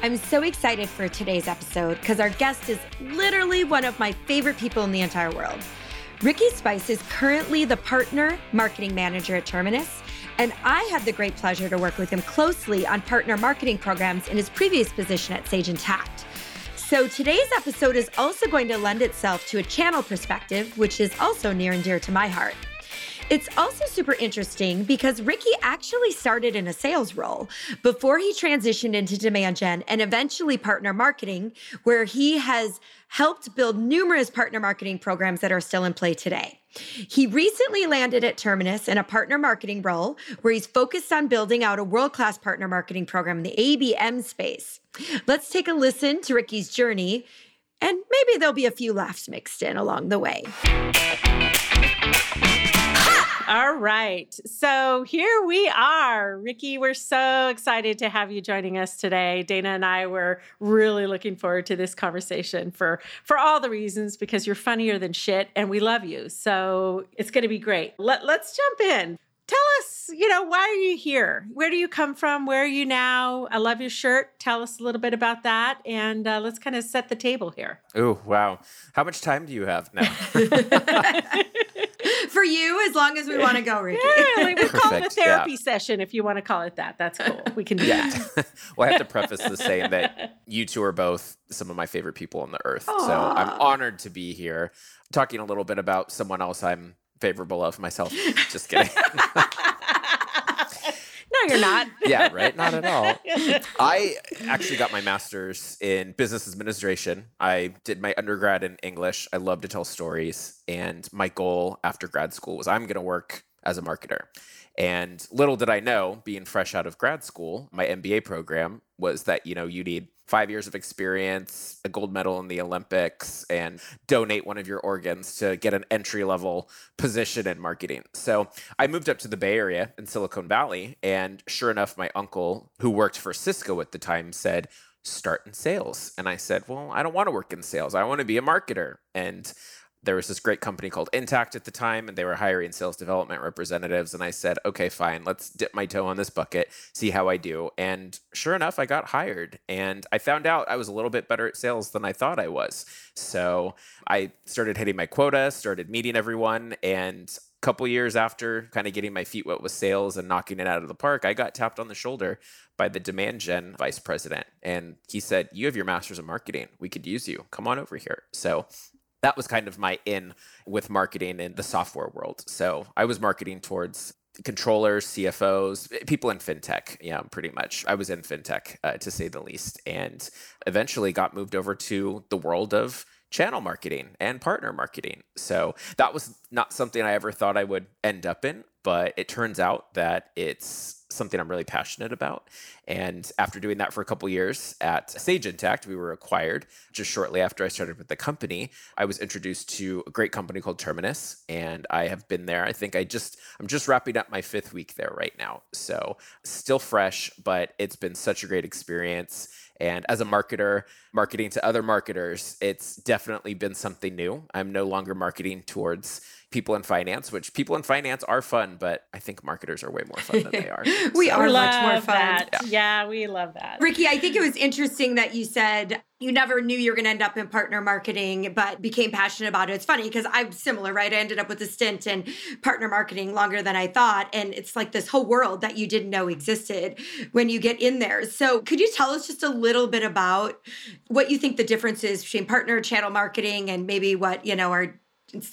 I'm so excited for today's episode because our guest is literally one of my favorite people in the entire world. Ricky Spiese is currently the partner marketing manager at Terminus, and I had the great pleasure to work with him closely on partner marketing programs in his previous position at Sage Intacct. So today's episode is also going to lend itself to a channel perspective, which is also near and dear to my heart. It's also super interesting because Ricky actually started in a sales role before he transitioned into demand gen and eventually partner marketing, where he has helped build numerous partner marketing programs that are still in play today. He recently landed at Terminus in a partner marketing role where he's focused on building out a world class partner marketing program in the ABM space. Let's take a listen to Ricky's journey, and maybe there'll be a few laughs mixed in along the way. All right. So here we are. Ricky, we're so excited to have you joining us today. Dana and I were really looking forward to this conversation for for all the reasons because you're funnier than shit and we love you. So it's going to be great. Let, let's jump in. Tell us, you know, why are you here? Where do you come from? Where are you now? I love your shirt. Tell us a little bit about that and uh, let's kind of set the table here. Oh, wow. How much time do you have now? for you as long as we want to go, Ricky. Yeah, like we call it a therapy yeah. session if you want to call it that. That's cool. We can do yeah. that. well, I have to preface this saying that you two are both some of my favorite people on the earth. Aww. So I'm honored to be here talking a little bit about someone else I'm favorable of myself. Just kidding. You're not. yeah, right? Not at all. I actually got my master's in business administration. I did my undergrad in English. I love to tell stories. And my goal after grad school was I'm going to work as a marketer. And little did I know, being fresh out of grad school, my MBA program was that, you know, you need five years of experience, a gold medal in the Olympics, and donate one of your organs to get an entry level position in marketing. So I moved up to the Bay Area in Silicon Valley. And sure enough, my uncle, who worked for Cisco at the time, said, Start in sales. And I said, Well, I don't want to work in sales. I want to be a marketer. And there was this great company called Intacct at the time, and they were hiring sales development representatives. And I said, okay, fine, let's dip my toe on this bucket, see how I do. And sure enough, I got hired. And I found out I was a little bit better at sales than I thought I was. So I started hitting my quota, started meeting everyone. And a couple years after kind of getting my feet wet with sales and knocking it out of the park, I got tapped on the shoulder by the demand gen vice president. And he said, You have your master's in marketing. We could use you. Come on over here. So that was kind of my in with marketing in the software world. So I was marketing towards controllers, CFOs, people in fintech. Yeah, pretty much. I was in fintech uh, to say the least, and eventually got moved over to the world of channel marketing and partner marketing. So that was not something I ever thought I would end up in, but it turns out that it's something I'm really passionate about. And after doing that for a couple years at Sage Intacct, we were acquired just shortly after I started with the company. I was introduced to a great company called Terminus, and I have been there. I think I just I'm just wrapping up my fifth week there right now, so still fresh, but it's been such a great experience. And as a marketer, marketing to other marketers, it's definitely been something new. I'm no longer marketing towards people in finance, which people in finance are fun, but I think marketers are way more fun than they are. we so. are much more fun. That. Yeah. yeah, we love that. Ricky, I think it was interesting that you said you never knew you were going to end up in partner marketing, but became passionate about it. It's funny because I'm similar, right? I ended up with a stint in partner marketing longer than I thought. And it's like this whole world that you didn't know existed when you get in there. So, could you tell us just a little bit about what you think the difference is between partner channel marketing and maybe what, you know, our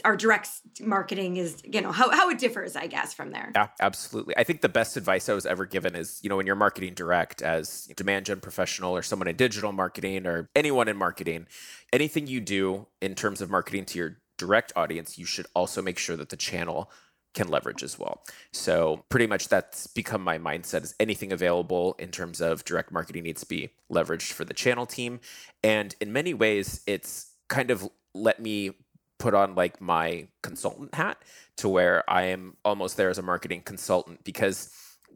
our direct marketing is you know how, how it differs i guess from there yeah absolutely i think the best advice i was ever given is you know when you're marketing direct as demand gen professional or someone in digital marketing or anyone in marketing anything you do in terms of marketing to your direct audience you should also make sure that the channel can leverage as well. So pretty much that's become my mindset is anything available in terms of direct marketing needs to be leveraged for the channel team. And in many ways, it's kind of let me put on like my consultant hat to where I am almost there as a marketing consultant because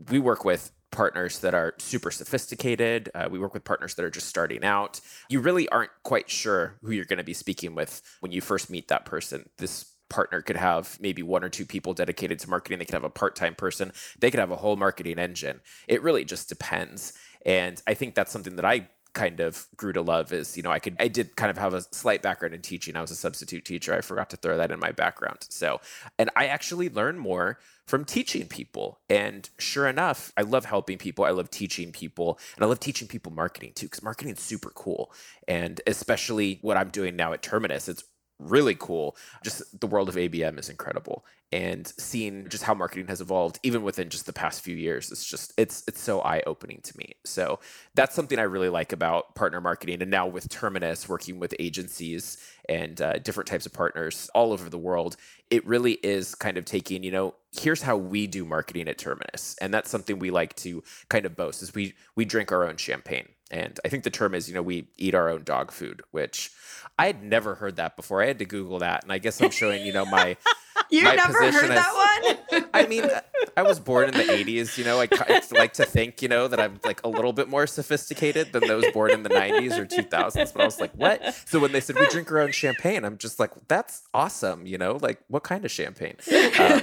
we work with partners that are super sophisticated. Uh, we work with partners that are just starting out. You really aren't quite sure who you're going to be speaking with when you first meet that person. This partner could have maybe one or two people dedicated to marketing. They could have a part time person. They could have a whole marketing engine. It really just depends. And I think that's something that I kind of grew to love is, you know, I could, I did kind of have a slight background in teaching. I was a substitute teacher. I forgot to throw that in my background. So, and I actually learned more from teaching people. And sure enough, I love helping people. I love teaching people. And I love teaching people marketing too, because marketing is super cool. And especially what I'm doing now at Terminus, it's really cool. Just the world of ABM is incredible. And seeing just how marketing has evolved even within just the past few years it's just it's it's so eye-opening to me. So that's something i really like about partner marketing. And now with terminus working with agencies and uh, different types of partners all over the world it really is kind of taking you know here's how we do marketing at terminus. And that's something we like to kind of boast is we we drink our own champagne and i think the term is you know we eat our own dog food which i had never heard that before. I had to google that and i guess i'm showing you know my you never heard as, that one? I mean, I was born in the 80s, you know, I, I like to think, you know, that I'm like a little bit more sophisticated than those born in the 90s or 2000s. But I was like, what? So when they said we drink our own champagne, I'm just like, that's awesome, you know, like what kind of champagne? Um,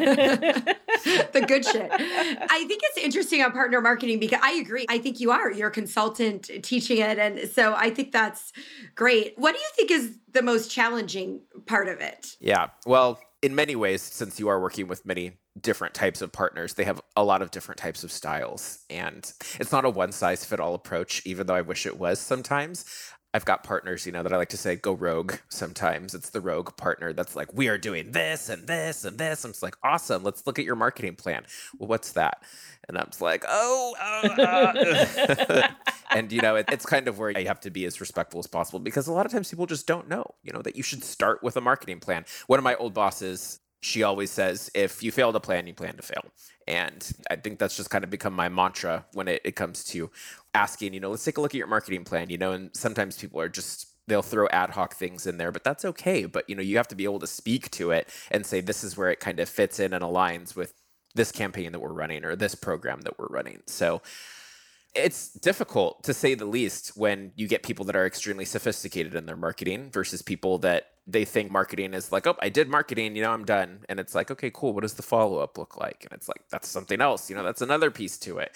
the good shit. I think it's interesting on partner marketing because I agree. I think you are. You're a consultant teaching it. And so I think that's great. What do you think is the most challenging part of it? Yeah. Well, in many ways, since you are working with many different types of partners, they have a lot of different types of styles. And it's not a one size fit all approach, even though I wish it was sometimes. I've got partners, you know, that I like to say go rogue sometimes. It's the rogue partner that's like, we are doing this and this and this. I'm just like, awesome. Let's look at your marketing plan. Well, what's that? And I'm just like, oh, uh, uh. and you know, it, it's kind of where you have to be as respectful as possible because a lot of times people just don't know, you know, that you should start with a marketing plan. One of my old bosses, she always says, if you fail to plan, you plan to fail. And I think that's just kind of become my mantra when it, it comes to asking, you know, let's take a look at your marketing plan, you know, and sometimes people are just they'll throw ad hoc things in there but that's okay but you know you have to be able to speak to it and say this is where it kind of fits in and aligns with this campaign that we're running or this program that we're running so it's difficult to say the least when you get people that are extremely sophisticated in their marketing versus people that they think marketing is like, oh, I did marketing, you know, I'm done. And it's like, okay, cool. What does the follow up look like? And it's like, that's something else, you know, that's another piece to it.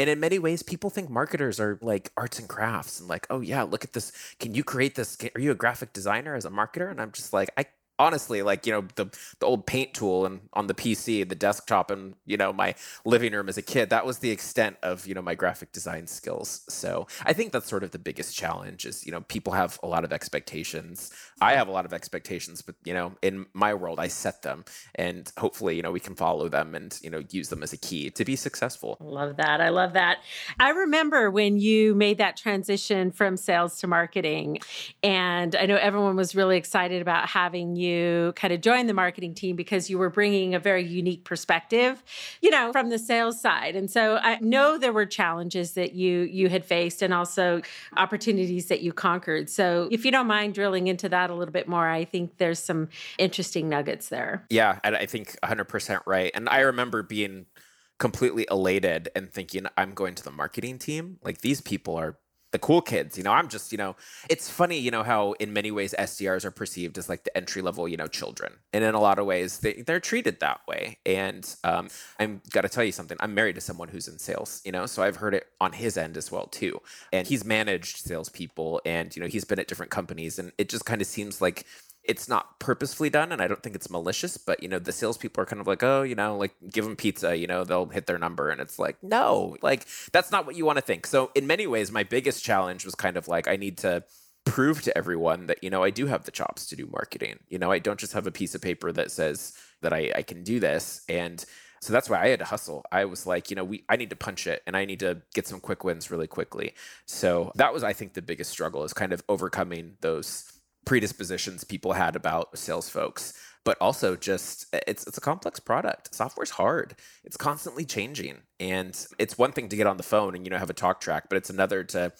And in many ways, people think marketers are like arts and crafts and like, oh, yeah, look at this. Can you create this? Are you a graphic designer as a marketer? And I'm just like, I honestly like you know the the old paint tool and on the pc the desktop and you know my living room as a kid that was the extent of you know my graphic design skills. So i think that's sort of the biggest challenge is you know people have a lot of expectations. I have a lot of expectations but you know in my world i set them and hopefully you know we can follow them and you know use them as a key to be successful. Love that. I love that. I remember when you made that transition from sales to marketing and i know everyone was really excited about having you you kind of joined the marketing team because you were bringing a very unique perspective, you know, from the sales side. And so I know there were challenges that you you had faced and also opportunities that you conquered. So if you don't mind drilling into that a little bit more, I think there's some interesting nuggets there. Yeah, and I think 100% right. And I remember being completely elated and thinking I'm going to the marketing team. Like these people are the cool kids. You know, I'm just, you know, it's funny, you know, how in many ways SDRs are perceived as like the entry level, you know, children. And in a lot of ways, they, they're treated that way. And um, I'm got to tell you something. I'm married to someone who's in sales, you know, so I've heard it on his end as well, too. And he's managed salespeople and, you know, he's been at different companies. And it just kind of seems like, it's not purposefully done and I don't think it's malicious, but you know, the salespeople are kind of like, oh, you know, like give them pizza, you know, they'll hit their number. And it's like, no, like that's not what you want to think. So in many ways, my biggest challenge was kind of like, I need to prove to everyone that, you know, I do have the chops to do marketing. You know, I don't just have a piece of paper that says that I, I can do this. And so that's why I had to hustle. I was like, you know, we I need to punch it and I need to get some quick wins really quickly. So that was, I think, the biggest struggle is kind of overcoming those predispositions people had about sales folks but also just it's it's a complex product software's hard it's constantly changing and it's one thing to get on the phone and you know have a talk track but it's another to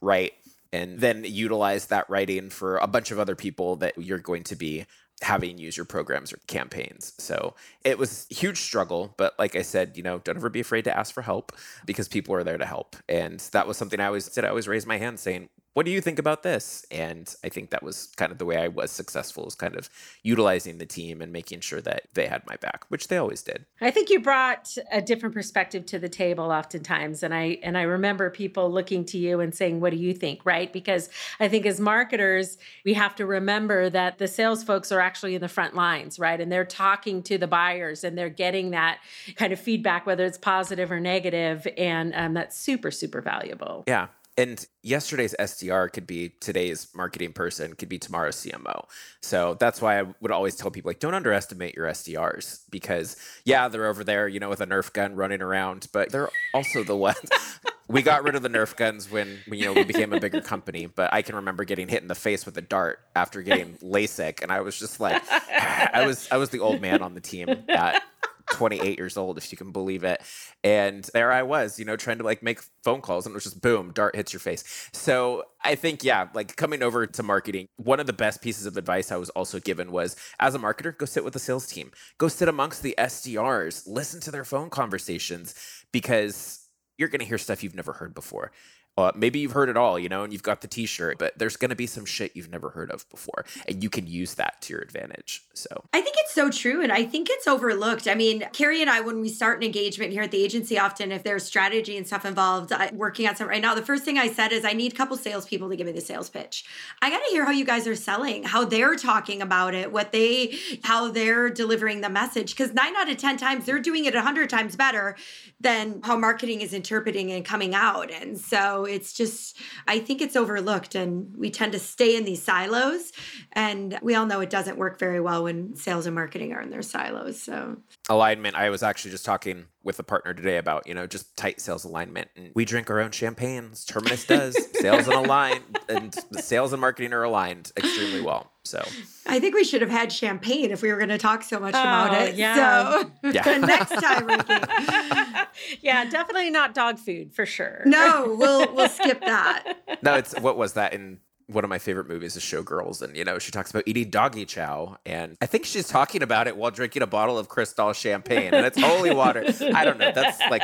write and then utilize that writing for a bunch of other people that you're going to be having use your programs or campaigns. So it was a huge struggle, but like I said, you know, don't ever be afraid to ask for help because people are there to help. And that was something I always said. I always raised my hand saying, what do you think about this? And I think that was kind of the way I was successful, is kind of utilizing the team and making sure that they had my back, which they always did. I think you brought a different perspective to the table oftentimes. And I and I remember people looking to you and saying, What do you think? Right? Because I think as marketers, we have to remember that the sales folks are actually in the front lines, right? And they're talking to the buyers and they're getting that kind of feedback, whether it's positive or negative, And um, that's super, super valuable. Yeah. And yesterday's SDR could be today's marketing person, could be tomorrow's CMO. So that's why I would always tell people like, don't underestimate your SDRs because yeah, they're over there, you know, with a Nerf gun running around, but they're also the ones. we got rid of the Nerf guns when, you know we became a bigger company, but I can remember getting hit in the face with a dart after getting LASIK, and I was just like, I was I was the old man on the team at 28 years old, if you can believe it. And there I was, you know, trying to like make phone calls, and it was just boom, dart hits your face. So I think, yeah, like coming over to marketing, one of the best pieces of advice I was also given was as a marketer, go sit with the sales team, go sit amongst the SDRs, listen to their phone conversations because you're going to hear stuff you've never heard before. Uh, maybe you've heard it all, you know, and you've got the T-shirt, but there's going to be some shit you've never heard of before, and you can use that to your advantage. So I think it's so true, and I think it's overlooked. I mean, Cari and I, when we start an engagement here at the agency, often if there's strategy and stuff involved, I, working on something right now, the first thing I said is I need a couple salespeople to give me the sales pitch. I got to hear how you guys are selling, how they're talking about it, what they, how they're delivering the message, because nine out of ten times they're doing it a hundred times better than how marketing is interpreting and coming out, and so it's just I think it's overlooked and we tend to stay in these silos and we all know it doesn't work very well when sales and marketing are in their silos. So alignment, I was actually just talking with a partner today about, you know, just tight sales alignment. And we drink our own champagnes. Terminus does. sales and align and sales and marketing are aligned extremely well. So I think we should have had champagne if we were going to talk so much oh, about it. Yeah. So yeah. next time, Ricky. yeah, definitely not dog food for sure. No, we'll we'll skip that. No, it's what was that in one of my favorite movies is Showgirls, and you know she talks about eating doggy chow, and I think she's talking about it while drinking a bottle of Cristal champagne, and it's holy water. I don't know. That's like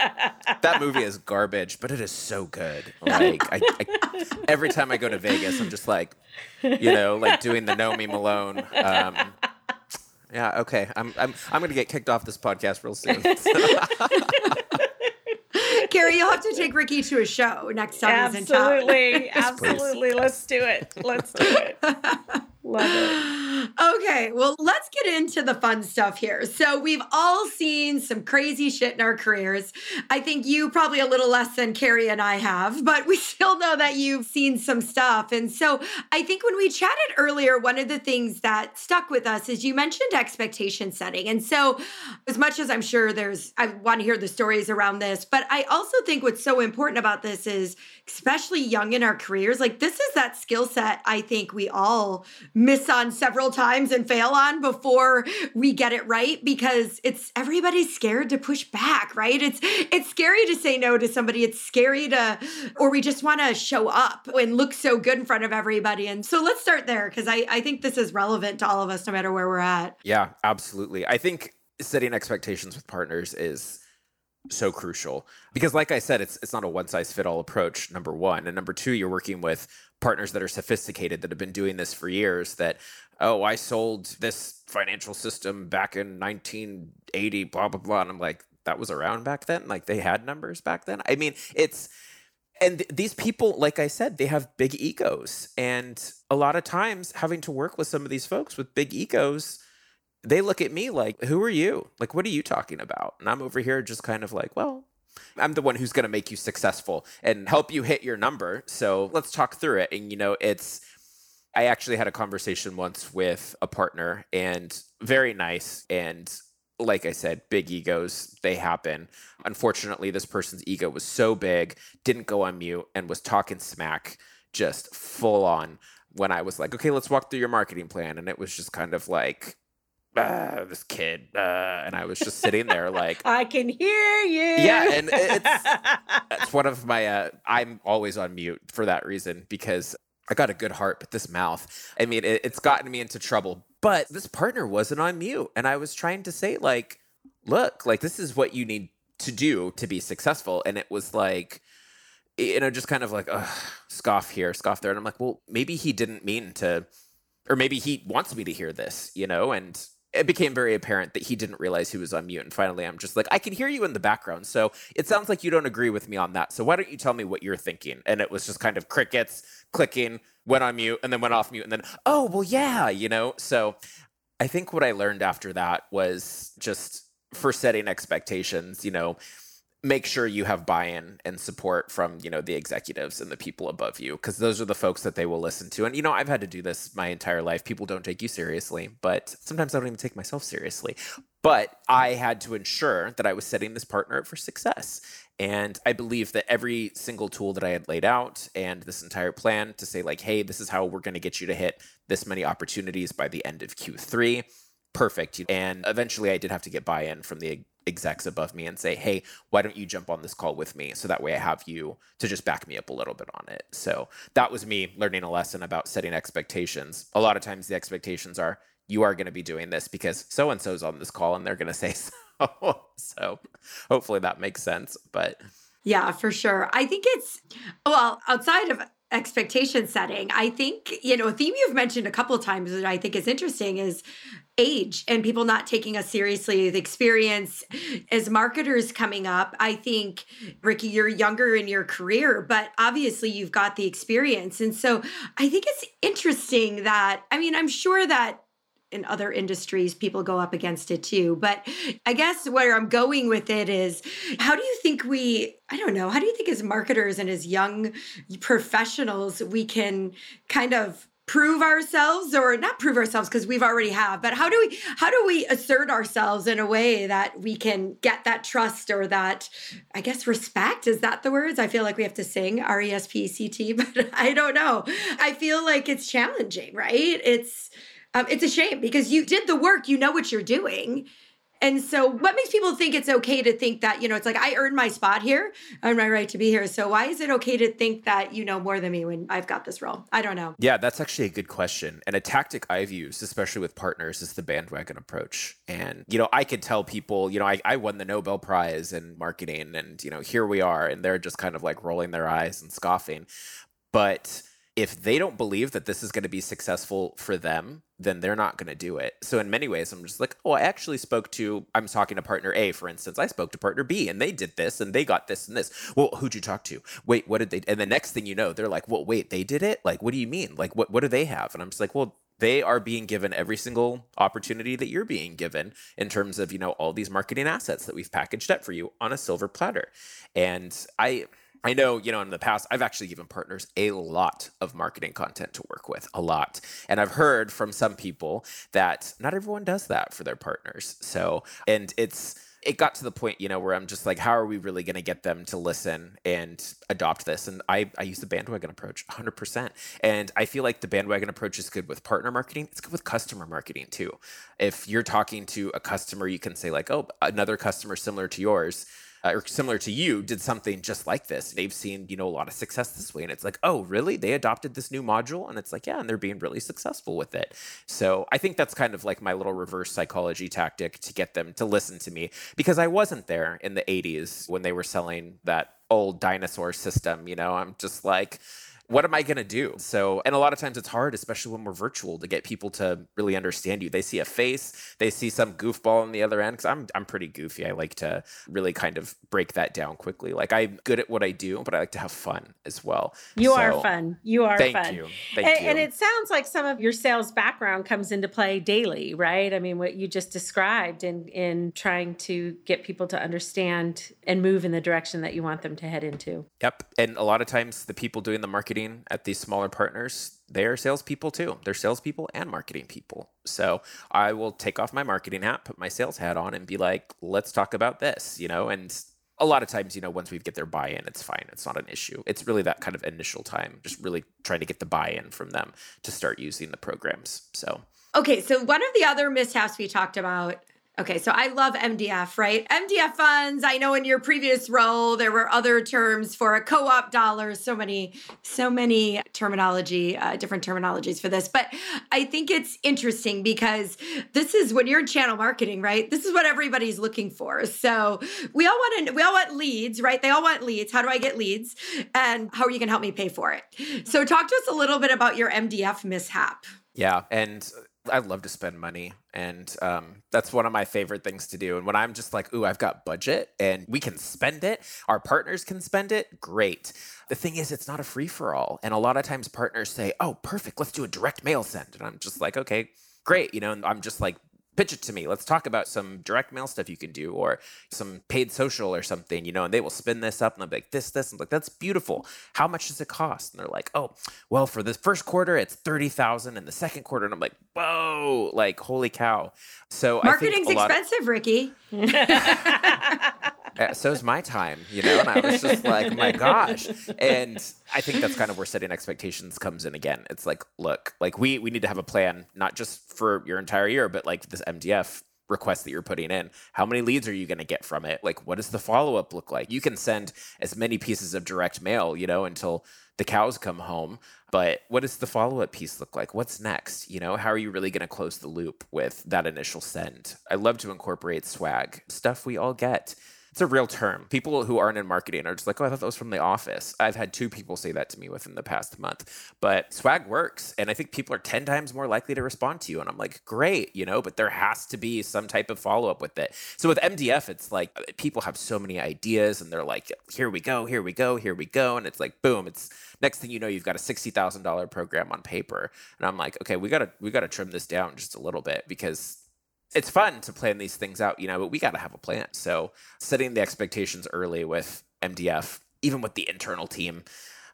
that movie is garbage, but it is so good. Like I, I, every time I go to Vegas, I'm just like, you know, like doing the Nomi Malone. Um, yeah, okay. I'm I'm I'm gonna get kicked off this podcast real soon. Cari, you'll have to take Ricky to a show next time absolutely, he's in town. Absolutely. Let's do it. Let's do it. Love it. Okay, well, let's get into the fun stuff here. So, we've all seen some crazy shit in our careers. I think you probably a little less than Cari and I have, but we still know that you've seen some stuff. And so, I think when we chatted earlier, one of the things that stuck with us is you mentioned expectation setting. And so, as much as I'm sure there's, I want to hear the stories around this, but I also think what's so important about this is, especially young in our careers, like this is that skill set I think we all miss on several times and fail on before we get it right because it's everybody's scared to push back, right? It's it's scary to say no to somebody. It's scary to or we just want to show up and look so good in front of everybody. And so let's start there because I, I think this is relevant to all of us no matter where we're at. Yeah, absolutely. I think setting expectations with partners is so crucial because like i said it's it's not a one size fit all approach number 1 and number 2 you're working with partners that are sophisticated that have been doing this for years that oh i sold this financial system back in 1980 blah blah blah and i'm like that was around back then? Like they had numbers back then? I mean it's and th- these people like i said they have big egos and a lot of times having to work with some of these folks with big egos they look at me like who are you? Like what are you talking about? And i'm over here just kind of like well I'm the one who's going to make you successful and help you hit your number. So let's talk through it. And, you know, it's, I actually had a conversation once with a partner and very nice. And like I said, big egos, they happen. Unfortunately, this person's ego was so big, didn't go on mute, and was talking smack just full on when I was like, okay, let's walk through your marketing plan. And it was just kind of like, uh, this kid, uh, and I was just sitting there like, I can hear you. Yeah, and it's it's one of my. Uh, I'm always on mute for that reason because I got a good heart, but this mouth. I mean, it, it's gotten me into trouble. But this partner wasn't on mute, and I was trying to say like, look, like this is what you need to do to be successful, and it was like you know, just kind of like, scoff here, scoff there. And I'm like, well, maybe he didn't mean to, or maybe he wants me to hear this, you know? And it became very apparent that he didn't realize he was on mute. And finally, I'm just like, I can hear you in the background. So it sounds like you don't agree with me on that. So why don't you tell me what you're thinking? And it was just kind of crickets, clicking, went on mute, and then went off mute. And then, oh, well, yeah, you know? So I think what I learned after that was just for setting expectations, you know, make sure you have buy-in and support from you know the executives and the people above you because those are the folks that they will listen to. And you know i've had to do this my entire life. People don't take you seriously but sometimes i don't even take myself seriously. But i had to ensure that i was setting this partner up for success. And i believe that every single tool that i had laid out and this entire plan to say like hey this is how we're going to get you to hit this many opportunities by the end of q3 perfect. And eventually i did have to get buy-in from the execs above me and say, hey, why don't you jump on this call with me? So that way I have you to just back me up a little bit on it. So that was me learning a lesson about setting expectations. A lot of times the expectations are, you are going to be doing this because so and so's on this call and they're going to say so. so hopefully that makes sense. But yeah, for sure. I think it's, well, outside of expectation setting, I think, you know, a theme you've mentioned a couple times that I think is interesting is age and people not taking us seriously the experience. As marketers coming up i think ricky you're younger in your career but obviously you've got the experience. And so i think it's interesting that i mean i'm sure that in other industries people go up against it too but i guess where i'm going with it is how do you think we i don't know how do you think as marketers and as young professionals we can kind of prove ourselves or not prove ourselves because we've already have but how do we how do we assert ourselves in a way that we can get that trust or that i guess respect? Is that the words? I feel like we have to sing r-e-s-p-c-t but i don't know. I feel like it's challenging right? It's um, it's a shame because you did the work you know what you're doing and so, what makes people think it's okay to think that, you know, it's like, I earned my spot here, earned my right to be here. So, why is it okay to think that you know more than me when I've got this role? I don't know. Yeah, that's actually a good question. And a tactic I've used, especially with partners, is the bandwagon approach. And, you know, I could tell people, you know, I, I won the Nobel Prize in marketing, and, you know, here we are. And they're just kind of like rolling their eyes and scoffing. But, if they don't believe that this is going to be successful for them, then they're not going to do it. So in many ways, I'm just like, oh, I actually spoke to, I'm talking to partner A, for instance. I spoke to partner B and they did this and they got this and this. Well, who'd you talk to? Wait, what did they, and the next thing you know, they're like, well, wait, they did it? Like, what do you mean? Like, what, what do they have? And I'm just like, well, they are being given every single opportunity that you're being given in terms of, you know, all these marketing assets that we've packaged up for you on a silver platter. And I, I know, you know, in the past, I've actually given partners a lot of marketing content to work with, a lot. And I've heard from some people that not everyone does that for their partners. So, and it's, it got to the point, you know, where I'm just like, how are we really going to get them to listen and adopt this? And I, I use the bandwagon approach 100%. And I feel like the bandwagon approach is good with partner marketing. It's good with customer marketing too. If you're talking to a customer, you can say, like, oh, another customer similar to yours uh, or similar to you did something just like this. They've seen, you know, a lot of success this way. And it's like, oh, really? They adopted this new module? And it's like, yeah, and they're being really successful with it. So I think that's kind of like my little reverse psychology tactic to get them to listen to me because I wasn't there in the 80s when they were selling that old dinosaur system. You know, I'm just like, what am I going to do? So, and a lot of times it's hard, especially when we're virtual, to get people to really understand you. They see a face, they see some goofball on the other end. Cause I'm, I'm pretty goofy. I like to really kind of break that down quickly. Like I'm good at what I do, but I like to have fun as well. You so, are fun. You are thank fun. You. Thank and, you. And it sounds like some of your sales background comes into play daily, right? I mean, what you just described in, in trying to get people to understand and move in the direction that you want them to head into. Yep. And a lot of times the people doing the marketing marketing at these smaller partners, they're salespeople too. They're salespeople and marketing people. So I will take off my marketing hat, put my sales hat on, and be like, let's talk about this, you know, and a lot of times, you know, once we get their buy in, it's fine. It's not an issue. It's really that kind of initial time, just really trying to get the buy in from them to start using the programs. So, okay. So, one of the other mishaps we talked about Okay, so I love MDF, right? MDF funds. I know in your previous role there were other terms for a co-op dollars. So many, so many terminology, uh, different terminologies for this. But I think it's interesting because this is when you're in channel marketing, right? This is what everybody's looking for. So we all want to, we all want leads, right? They all want leads. How do I get leads? And how are you going to help me pay for it? So talk to us a little bit about your MDF mishap. Yeah, and I love to spend money, and um, that's one of my favorite things to do. And when I'm just like, "Ooh, I've got budget, and we can spend it. Our partners can spend it. Great." The thing is, it's not a free for all, and a lot of times partners say, "Oh, perfect, let's do a direct mail send," and I'm just like, "Okay, great," you know. And I'm just like pitch it to me. Let's talk about some direct mail stuff you can do or some paid social or something, you know, and they will spin this up and they'll be like, this, this. And I'm like, that's beautiful. How much does it cost? And they're like, oh, well, for the first quarter, it's 30,000 and the second quarter. And I'm like, whoa, like, holy cow. So marketing's expensive, of- Ricky. Uh, so's my time, you know? And I was just like, my gosh. And I think that's kind of where setting expectations comes in again. It's like, look, like we we need to have a plan, not just for your entire year, but like this MDF request that you're putting in. How many leads are you going to get from it? Like, what does the follow up look like? You can send as many pieces of direct mail, you know, until the cows come home. But what does the follow up piece look like? What's next? You know, how are you really going to close the loop with that initial send? I love to incorporate swag, stuff we all get it's a real term. People who aren't in marketing are just like, oh, I thought that was from The Office. I've had two people say that to me within the past month. But swag works. And I think people are 10 times more likely to respond to you. And I'm like, great, you know, but there has to be some type of follow up with it. So with MDF, it's like uh, people have so many ideas and they're like, here we go, here we go, here we go. And it's like, boom, it's next thing you know, you've got a $60,000 program on paper. And I'm like, okay, we got to, we got to trim this down just a little bit because it's fun to plan these things out, you know, but we got to have a plan. So setting the expectations early with MDF, even with the internal team,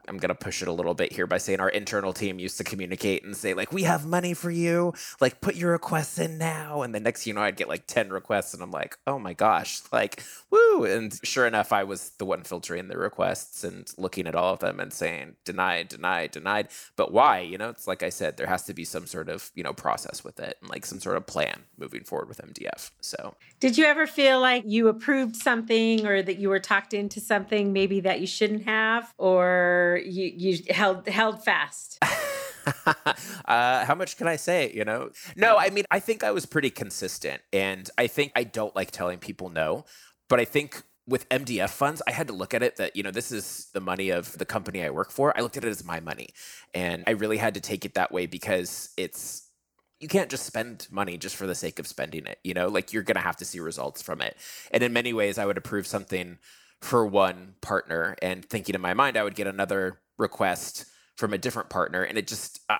I'm going to push it a little bit here by saying our internal team used to communicate and say, like, we have money for you. Like, put your requests in now. And the next, you know, I'd get like 10 requests. And I'm like, oh my gosh, like, woo. And sure enough, I was the one filtering the requests and looking at all of them and saying, denied, denied, denied. But why? You know, it's like I said, there has to be some sort of, you know, process with it and like some sort of plan moving forward with MDF. So, did you ever feel like you approved something or that you were talked into something maybe that you shouldn't have? Or, you you held held fast. uh, how much can I say? You know, no. I mean, I think I was pretty consistent, and I think I don't like telling people no, but I think with MDF funds, I had to look at it that, you know, this is the money of the company I work for. I looked at it as my money. And I really had to take it that way because it's, you can't just spend money just for the sake of spending it. You know, like you're going to have to see results from it. And in many ways, I would approve something for one partner and thinking in my mind I would get another request from a different partner and it just uh,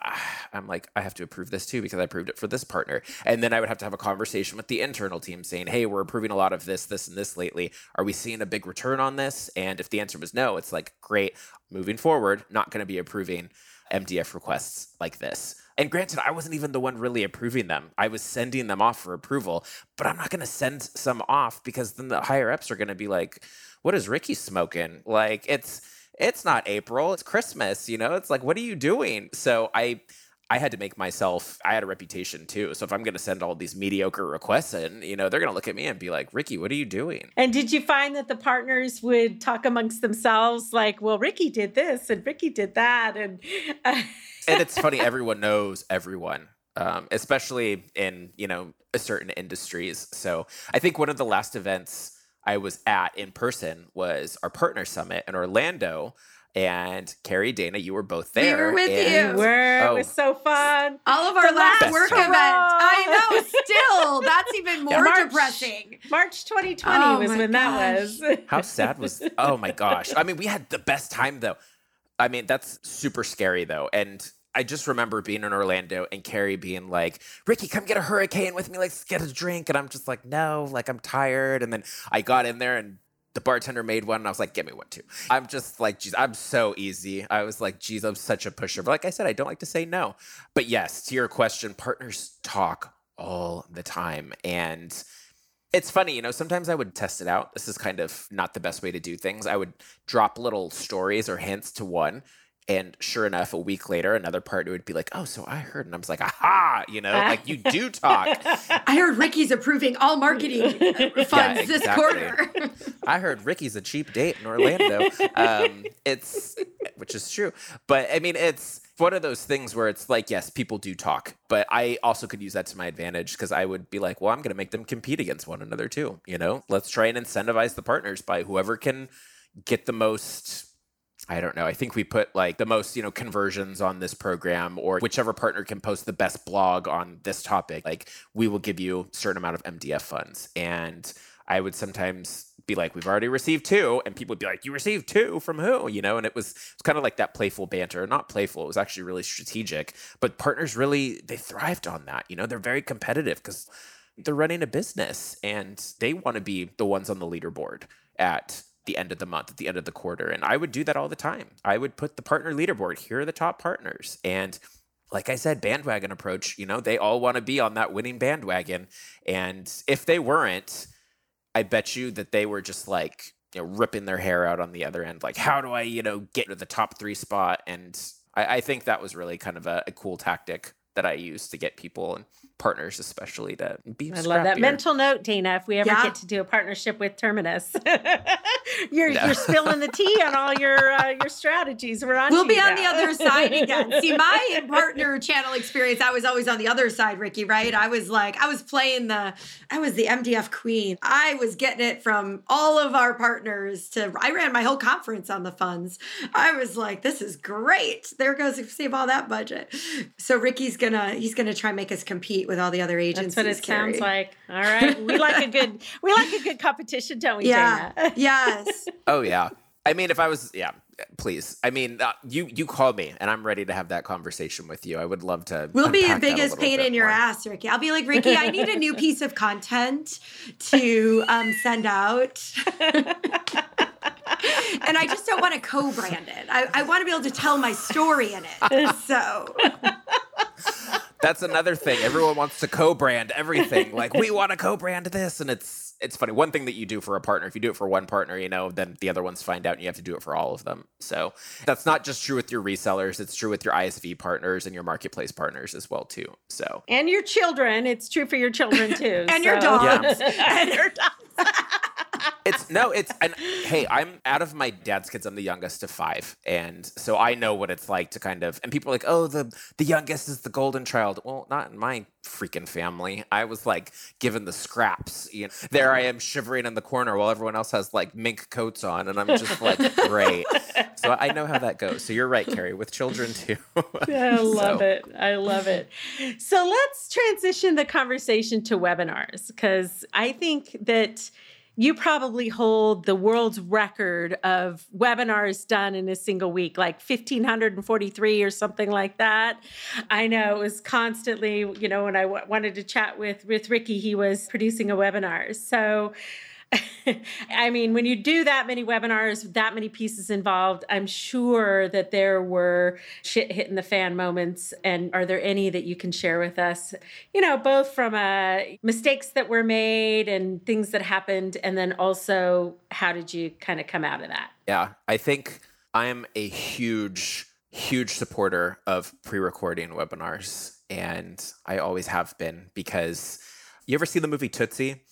i'm like i have to approve this too because i approved it for this partner. And then i would have to have a conversation with the internal team saying hey we're approving a lot of this this and this lately. Are we seeing a big return on this? And if the answer was no it's like great moving forward not going to be approving mdf requests like this and granted, I wasn't even the one really approving them. I was sending them off for approval, but I'm not going to send some off because then the higher ups are going to be like, what is Ricky smoking? Like, it's, it's not April, it's Christmas, you know? It's like, what are you doing? So I, I had to make myself, I had a reputation too. So if I'm going to send all these mediocre requests in, you know, they're going to look at me and be like, Ricky, what are you doing? And did you find that the partners would talk amongst themselves like, well, Ricky did this and Ricky did that? And, uh- and it's funny, everyone knows everyone. Um, especially in you know certain industries. So I think one of the last events I was at in person was our partner summit in Orlando. And Cari, Dana, you were both there. We were with and, you. Were. Oh. It was so fun. All of our the last work time. event. I know. Still, that's even more March, depressing. March 2020 oh was when gosh. that was. How sad was? Oh my gosh! I mean, we had the best time though. I mean, that's super scary though. And I just remember being in Orlando and Cari being like, Ricky, come get a hurricane with me. Let's get a drink. And I'm just like, no, like I'm tired. And then I got in there and the bartender made one and I was like, get me one too. I'm just like, geez, I'm so easy. I was like, geez, I'm such a pusher. But like I said, I don't like to say no. But yes, to your question, partners talk all the time. And it's funny, you know, sometimes I would test it out. This is kind of not the best way to do things. I would drop little stories or hints to one And sure enough, a week later, another partner would be like, "Oh, so I heard," and I was like, "Aha!" You know, like you do talk. I heard Ricky's approving all marketing funds Yeah, this quarter. I heard Ricky's a cheap date in Orlando. Um, it's which is true, but I mean, it's one of those things where it's like, yes, people do talk, but I also could use that to my advantage because I would be like, well, I'm going to make them compete against one another too. You know, let's try and incentivize the partners by whoever can get the most. I don't know. I think we put like the most, you know, conversions on this program or whichever partner can post the best blog on this topic. Like we will give you a certain amount of MDF funds. And I would sometimes be like, we've already received two. And people would be like, you received two from who? You know, and it was, it was kind of like that playful banter. Not playful, it was actually really strategic. But partners really, they thrived on that. You know, they're very competitive because they're running a business and they want to be the ones on the leaderboard at the end of the month, at the end of the quarter. And I would do that all the time. I would put the partner leaderboard. Here are the top partners. And like I said, bandwagon approach, you know, they all want to be on that winning bandwagon. And if they weren't, I bet you that they were just like, you know, ripping their hair out on the other end. Like, how do I, you know, get to the top three spot? And I, I think that was really kind of a, a cool tactic that I used to get people and partners, especially to be. I love that mental note, Dana. If we ever Yeah. get to do a partnership with Terminus, you're No. you're spilling the tea on all your uh, your strategies. We're on. We'll be you on the other side again. See, my partner channel experience, I was always on the other side, Ricky, right? I was like, I was playing the, I was the MDF queen. I was getting it from all of our partners to, I ran my whole conference on the funds. I was like, this is great. There goes, save all that budget. So Ricky's gonna, he's gonna try and make us compete with all the other agencies. That's what it Cari. sounds like. All right, we like a good we like a good competition, don't we, Yeah. Dana? yes. Oh yeah. I mean, if I was, yeah, please. I mean, uh, you you call me, and I'm ready to have that conversation with you. I would love to. We'll be the a biggest little pain bit in your more. ass, Ricky. I'll be like, Ricky, I need a new piece of content to um, send out. and I just don't want to co-brand it. I, I want to be able to tell my story in it. So That's another thing. Everyone wants to co-brand everything. Like we want to co-brand this, and it's it's funny. One thing that you do for a partner, if you do it for one partner, you know, then the other ones find out, and you have to do it for all of them. So that's not just true with your resellers; it's true with your ISV partners and your marketplace partners as well too. So And your children. It's true for your children too. And your so- dogs. and your dogs. it's no, it's and hey, I'm out of my dad's kids. I'm the youngest of five, and so I know what it's like to kind of. And people are like, "Oh, the the youngest is the golden child." Well, not in my freaking family. I was like given the scraps. You know, there I am shivering in the corner while everyone else has like mink coats on, and I'm just like, great. So I know how that goes. So you're right, Cari, with children too. I love So- it. I love it. So let's transition the conversation to webinars because I think that you probably hold the world's record of webinars done in a single week, like 1,543 or something like that. I know it was constantly, you know, when I w- wanted to chat with, with Ricky, he was producing a webinar. So, I mean, when you do that many webinars, that many pieces involved, I'm sure that there were shit hitting the fan moments. And are there any that you can share with us? You know, both from uh, mistakes that were made and things that happened, and then also how did you kind of come out of that? Yeah, I think I'm a huge, huge supporter of pre recording webinars. And I always have been because you ever see the movie Tootsie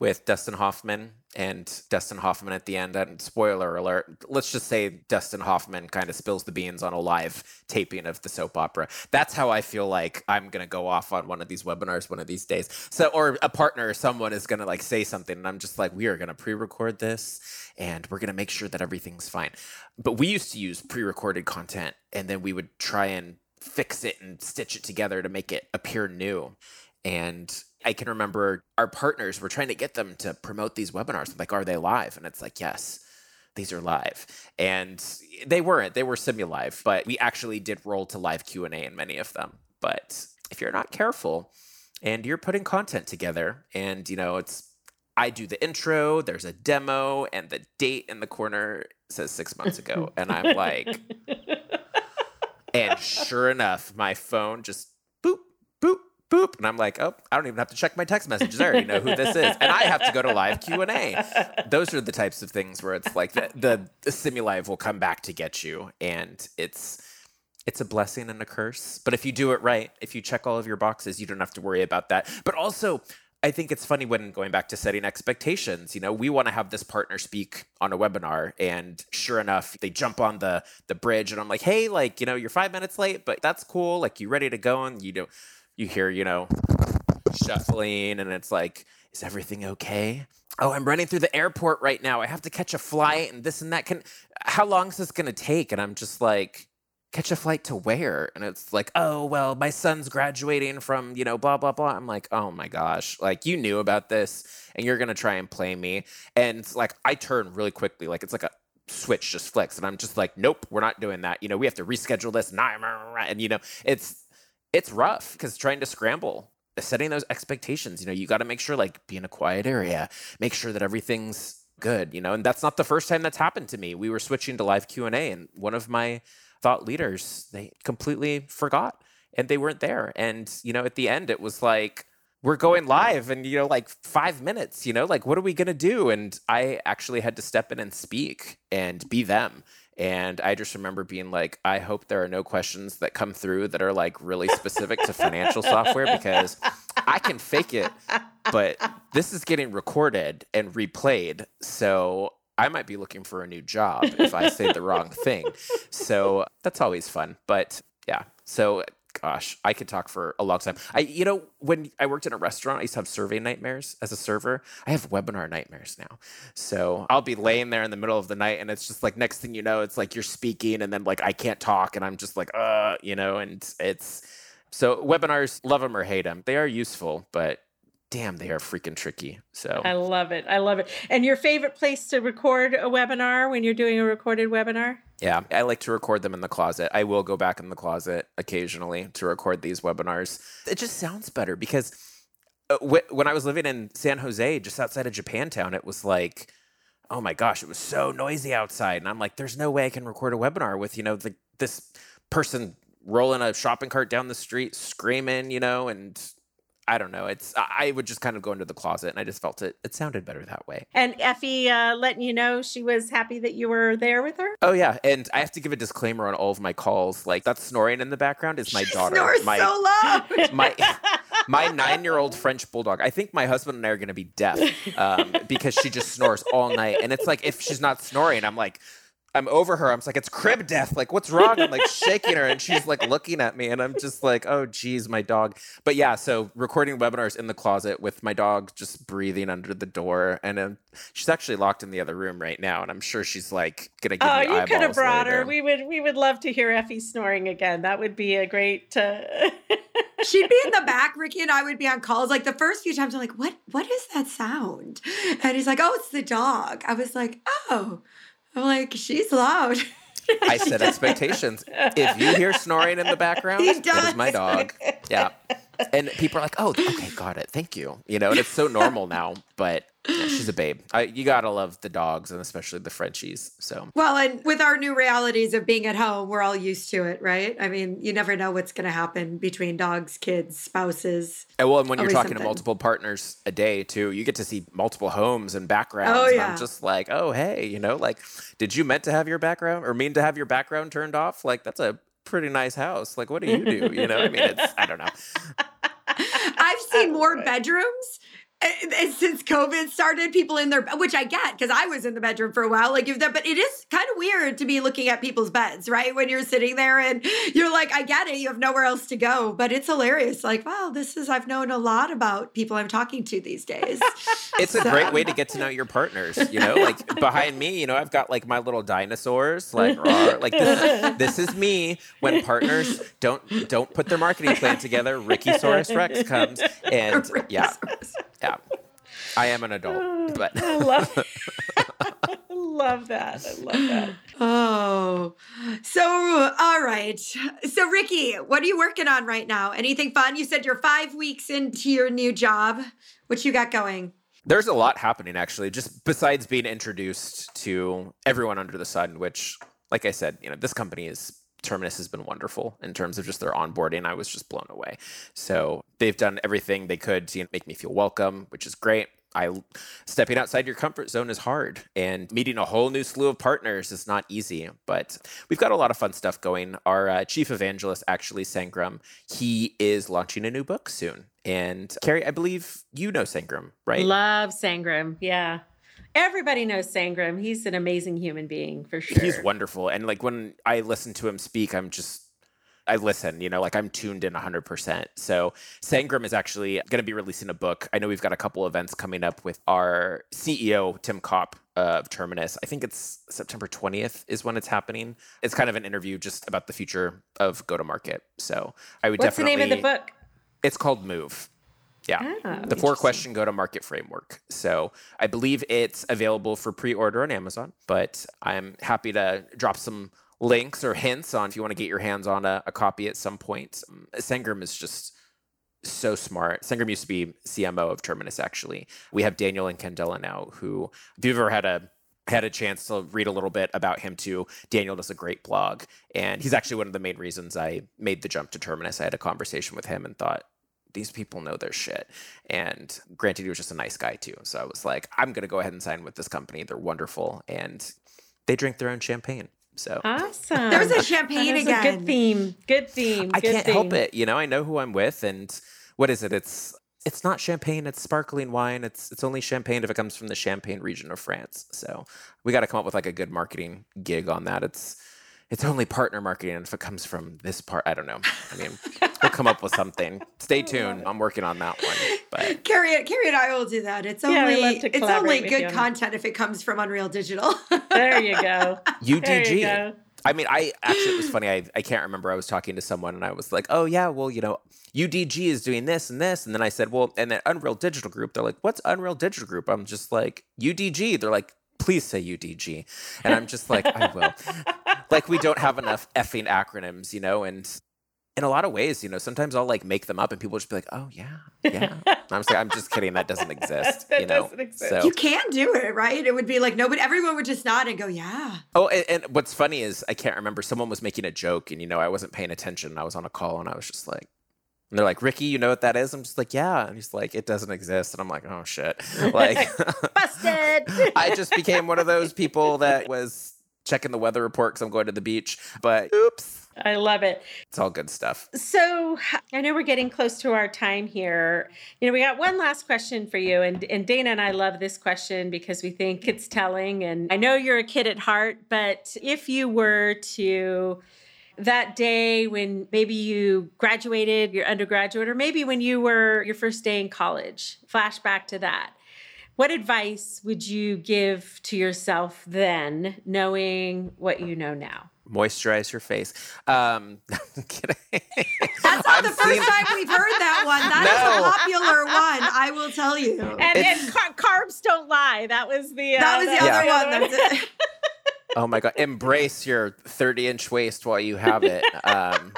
with Dustin Hoffman and Dustin Hoffman at the end? And spoiler alert, let's just say Dustin Hoffman kind of spills the beans on a live taping of the soap opera. That's how I feel like I'm going to go off on one of these webinars one of these days. So, or a partner or someone is going to like say something, and I'm just like, we are going to pre record this and we're going to make sure that everything's fine. But we used to use pre recorded content and then we would try and fix it and stitch it together to make it appear new. And I can remember our partners were trying to get them to promote these webinars. Like, are they live? And it's like, yes, these are live. And they weren't. They were semi-live, but we actually did roll to live Q&A in many of them. But if you're not careful and you're putting content together and, you know, it's I do the intro, there's a demo, and the date in the corner says six months ago. And I'm like, and sure enough, my phone just boop, and i'm like oh i don't even have to check my text messages i already know who this is and i have to go to live q&a those are the types of things where it's like the, the, the will come back to get you and it's it's a blessing and a curse but if you do it right if you check all of your boxes you don't have to worry about that but also I think it's funny when going back to setting expectations, you know, we want to have this partner speak on a webinar and sure enough, they jump on the the bridge and I'm like, "Hey, like, you know, you're 5 minutes late, but that's cool. Like you ready to go?" And you know, you hear, you know, shuffling and it's like, "Is everything okay?" Oh, I'm running through the airport right now. I have to catch a flight and this and that can how long is this going to take? And I'm just like, catch a flight to where? And it's like, oh, well, my son's graduating from, you know, blah, blah, blah. I'm like, oh my gosh, like you knew about this and you're going to try and play me. And like, I turn really quickly. Like, it's like a switch just flicks. And I'm just like, nope, we're not doing that. You know, we have to reschedule this. And, you know, it's, it's rough because trying to scramble setting those expectations you know you got to make sure like be in a quiet area make sure that everything's good you know and that's not the first time that's happened to me. We were switching to live q&a and one of my thought leaders they completely forgot and they weren't there. And you know at the end it was like we're going live and you know like 5 minutes you know like what are we to do? And i actually had to step in and speak and be them and i just remember being like i hope there are no questions that come through that are like really specific to financial software because i can fake it but this is getting recorded and replayed so I might be looking for a new job if I say the wrong thing. So that's always fun. But yeah, so gosh, I could talk for a long time. I, you know, when I worked in a restaurant, I used to have survey nightmares as a server. I have webinar nightmares now. So I'll be laying there in the middle of the night, and it's just like next thing you know, it's like you're speaking, and then like I can't talk, and I'm just like, uh, you know, and it's so webinars, love them or hate them, they are useful, but damn, they are freaking tricky. So I love it. I love it. And your favorite place to record a webinar when you're doing a recorded webinar? Yeah, I like to record them in the closet. I will go back in the closet occasionally to record these webinars. It just sounds better because uh, when I was living in San Jose, just outside of Japantown, it was like, oh my gosh, it was so noisy outside, and I'm like, there's no way I can record a webinar with you know the, this person rolling a shopping cart down the street screaming, you know, and I don't know. It's I would just kind of go into the closet, and I just felt it. It sounded better that way. And Effie uh, letting you know she was happy that you were there with her. Oh yeah, and I have to give a disclaimer on all of my calls. Like that snoring in the background is my she daughter. Snores my, so loud. My my nine year old French bulldog. I think my husband and I are going to be deaf um, because she just snores all night, and it's like if she's not snoring, I'm like I'm over her. I'm like, it's crib death. Like, what's wrong? I'm like shaking her, and she's like looking at me, and I'm just like, oh, geez, my dog. But yeah, so recording webinars in the closet with my dog just breathing under the door, and um, she's actually locked in the other room right now, and I'm sure she's like gonna give oh, me you could have brought later. her. We would, we would love to hear Effie snoring again. That would be a great. Uh... She'd be in the back. Ricky and I would be on calls. Like the first few times, I'm like, what? What is that sound? And he's like, oh, it's the dog. I was like, oh. I'm like, she's loud. I set expectations. If you hear snoring in the background, that is my dog. Yeah. And people are like, oh, okay, got it. Thank you. You know, and it's so normal now, but yeah, she's a babe. I, you got to love the dogs and especially the Frenchies. So, Well, and with our new realities of being at home, we're all used to it, right? I mean, you never know what's going to happen between dogs, kids, spouses. and well, and when you're talking to multiple partners a day too, you get to see multiple homes and backgrounds. Oh, And yeah. I'm just like, oh, hey, you know, like, did you meant to have your background or mean to have your background turned off? Like, that's a pretty nice house. Like, what do you do? You know, I mean, it's, I don't know. I've seen more bedrooms since COVID started. People in their, which I get because I was in the bedroom for a while. Like if that, but it is kind of weird to be looking at people's beds, right? When you're sitting there and you're like, I get it, you have nowhere else to go, but it's hilarious. Like, wow, this is I've known a lot about people I'm talking to these days. It's a great way to get to know your partners. You know, like behind me, you know, I've got like my little dinosaurs, like rawr, like this. This is me when partners don't don't put their marketing plan together. Ricky Saurus Rex comes, and yeah, yeah. I am an adult, but I love, I love that. I love that. Oh, so all right. So Ricky, what are you working on right now? Anything fun? You said you're five weeks into your new job. What you got going? there's a lot happening actually. Just besides being introduced to everyone under the sun, which, like I said, you know, this company is Terminus has been wonderful in terms of just their onboarding. I was just blown away. So they've done everything they could to make me feel welcome, which is great. I stepping outside your comfort zone is hard and meeting a whole new slew of partners is not easy, but we've got a lot of fun stuff going. Our uh, chief evangelist, actually, Sangram, he is launching a new book soon. And Cari, I believe you know Sangram, right? Love Sangram. Yeah. Everybody knows Sangram. He's an amazing human being for sure. He's wonderful. And like when I listen to him speak, I'm just I listen, you know, like I'm tuned in 100%. So Sangram is actually going to be releasing a book. I know we've got a couple events coming up with our CEO, Tim Kopp of Terminus. I think it's September 20th is when it's happening. It's kind of an interview just about the future of go to market. So I would What's definitely. the name of the book? It's called Move. Yeah. Oh, the four question go to market framework. So I believe it's available for pre order on Amazon, but I'm happy to drop some links or hints on if you want to get your hands on a, a copy at some point. Sangram is just so smart. Sangram used to be CMO of Terminus, actually. We have Daniel and Candela now, who, if you've ever had a had a chance to read a little bit about him too. Daniel does a great blog, and he's actually one of the main reasons I made the jump to Terminus. I had a conversation with him and thought, these people know their shit. And granted, he was just a nice guy too. So I was like, I'm going to go ahead and sign with this company. They're wonderful. And they drink their own champagne. So awesome. There's a champagne again. A good theme. Good theme. I good can't theme. help it. You know, I know who I'm with. And what is it? It's. It's not champagne, it's sparkling wine. It's it's only champagne if it comes from the Champagne region of France. So we got to come up with like a good marketing gig on that. It's it's only partner marketing if it comes from this part. I don't know. I mean, we'll come up with something. Stay tuned. I'm working on that one. But Cari, Cari and I will do that. It's only we'd love to it's only good content if it comes from Unreal Digital. There you go. There you UDG. go. I mean, I actually, it was funny. I, I can't remember. I was talking to someone and I was like, oh, yeah, well, you know, UDG is doing this and this. And then I said, well, and then Unreal Digital Group, they're like, what's Unreal Digital Group? I'm just like, UDG. They're like, please say UDG. And I'm just like, I will. like, we don't have enough effing acronyms, you know? And in a lot of ways, you know, sometimes I'll like make them up and people just be like, oh, yeah, yeah. I'm just like, I'm just kidding. That doesn't exist, That you know? doesn't exist. So- you can do it, right? It would be like nobody, everyone would just nod and go, "Yeah." Oh, and, and what's funny is I can't remember. Someone was making a joke, and you know, I wasn't paying attention. I was on a call, and I was just like, and they're like, "Ricky, you know what that is?" I'm just like, "Yeah," and he's like, "It doesn't exist," and I'm like, "Oh shit!" Like, Busted. I just became one of those people that was checking the weather report because I'm going to the beach. But oops, I love it. it's all good stuff. So I know we're getting close to our time here. You know, we got one last question for you, and and Dana and I love this question because we think it's telling. And I know you're a kid at heart, but if you were to that day when maybe you graduated your undergraduate, or maybe when you were your first day in college, flashback to that. What advice would you give to yourself then, knowing what you know now? Moisturize your face. Um, I'm kidding. That's not I've the first seen- time we've heard that one. That is No. a popular one, I will tell you. And, and car- carbs don't lie. That was the uh, that was the Yeah. other one. That's it. Oh my god! Embrace your 30 inch waist while you have it. Um,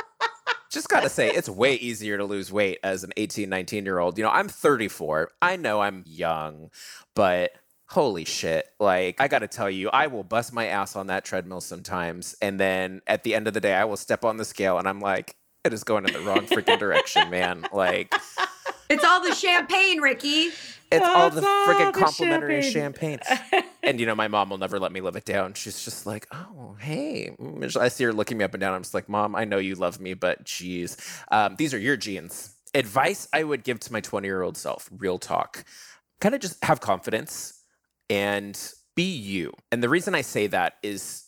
just gotta say, it's way easier to lose weight as an 18, 19 year old. You know, I'm 34. I know I'm young, but holy shit! Like, I gotta tell you, I will bust my ass on that treadmill sometimes, and then at the end of the day, I will step on the scale, and I'm like, it is going in the wrong freaking direction, man. Like, It's all the champagne, Ricky. it's all the all freaking complimentary champagne. champagne. and you know, my mom will never let me live it down. She's just like, "Oh, hey." Mm, I see her looking me up and down. I'm just like, "Mom, I know you love me, but geez, um, these are your genes." Advice I would give to my 20 year old self, real talk, kind of just have confidence and be you. And the reason I say that is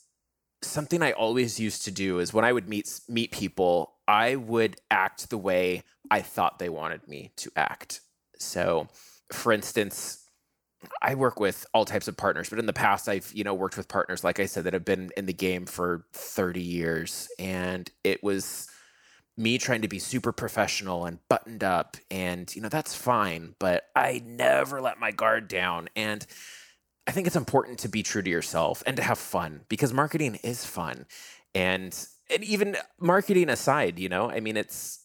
something I always used to do is when I would meet meet people, I would act the way I thought they wanted me to act. So, for instance, I work with all types of partners, but in the past I've, you know, worked with partners like I said that have been in the game for 30 years and it was me trying to be super professional and buttoned up and you know that's fine, but I never let my guard down and I think it's important to be true to yourself and to have fun because marketing is fun. And and even marketing aside, you know, I mean it's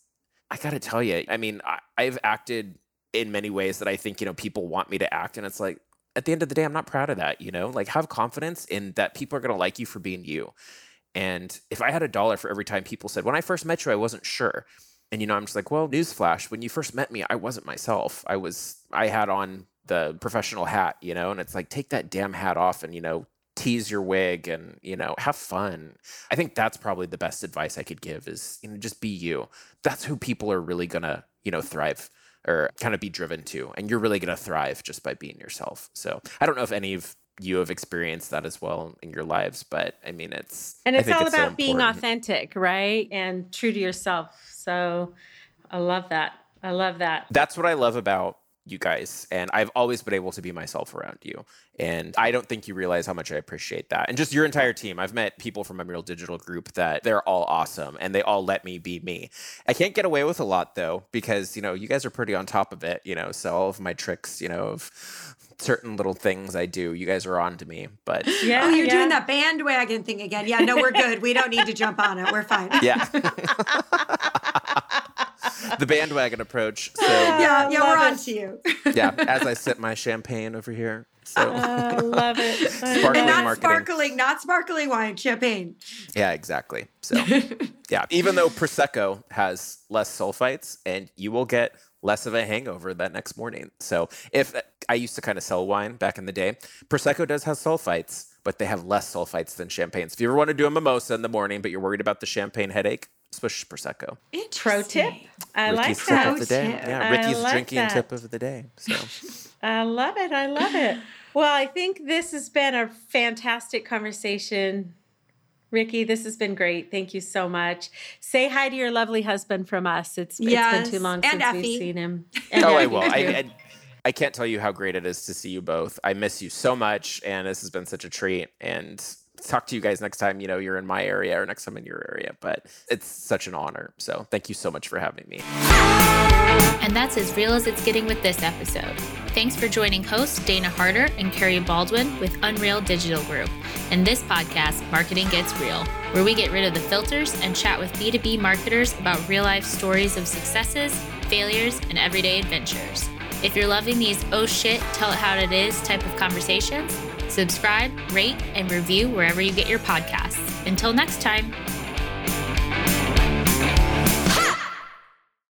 I got to tell you, I mean, I, I've acted in many ways that I think, you know, people want me to act. And it's like, at the end of the day, I'm not proud of that, you know? Like, have confidence in that people are to like you for being you. And if I had a dollar for every time people said, when I first met you, I wasn't sure. And, you know, I'm just like, well, newsflash, when you first met me, I wasn't myself. I was, I had on the professional hat, you know, and it's like, take that damn hat off and, you know, tease your wig and, you know, have fun. I think that's probably the best advice I could give is, you know, just be you. That's who people are really going to, you know, thrive or kind of be driven to. And you're really going to thrive just by being yourself. So I don't know if any of you have experienced that as well in your lives, but I mean, it's and it's all it's about so being authentic, right, and true to yourself. So I love that. I love that. That's what I love about you guys. And I've always been able to be myself around you. And I don't think you realize how much I appreciate that. And just your entire team. I've met people from Unreal Digital Group that they're all awesome and they all let me be me. I can't get away with a lot though, because, you know, you guys are pretty on top of it, you know, so all of my tricks, you know, of certain little things I do, you guys are on to me. But Yeah, Oh, you're yeah. doing that bandwagon thing again. Yeah, no, we're good. We don't need to jump on it. We're fine. yeah. the bandwagon approach. So Yeah, yeah, Love we're on to you. yeah, as I sip my champagne over here. So I love it. Sparkling and not marketing. sparkling, not sparkling wine, champagne. Yeah, exactly. So, yeah, even though Prosecco has less sulfites and you will get less of a hangover that next morning. So, if I used to kind of sell wine back in the day, Prosecco does have sulfites, but they have less sulfites than champagnes. If you ever want to do a mimosa in the morning, but you're worried about the champagne headache, swish Prosecco. Pro tip. Interesting. I like Ricky's tip that. of the day. Yeah, Ricky's like drinking that. tip of the day. So, I love it. I love it. Well, I think this has been a fantastic conversation. Ricky, this has been great. Thank you so much. Say hi to your lovely husband from us. It's, it's Yes, been too long and since we've seen him. And oh, I will. I. I, I can't tell you how great it is to see you both. I miss you so much, and this has been such a treat. And talk to you guys next time. You know, you're in my area or next time in your area. But it's such an honor. So thank you so much for having me. And that's as real as it's getting with this episode. Thanks for joining hosts Dana Harder and Cari Baldwin with Unreal Digital Group and this podcast, Marketing Gets Real, where we get rid of the filters and chat with B2B marketers about real life stories of successes, failures, and everyday adventures. If you're loving these oh shit, tell it how it is type of conversations, subscribe, rate, and review wherever you get your podcasts. Until next time.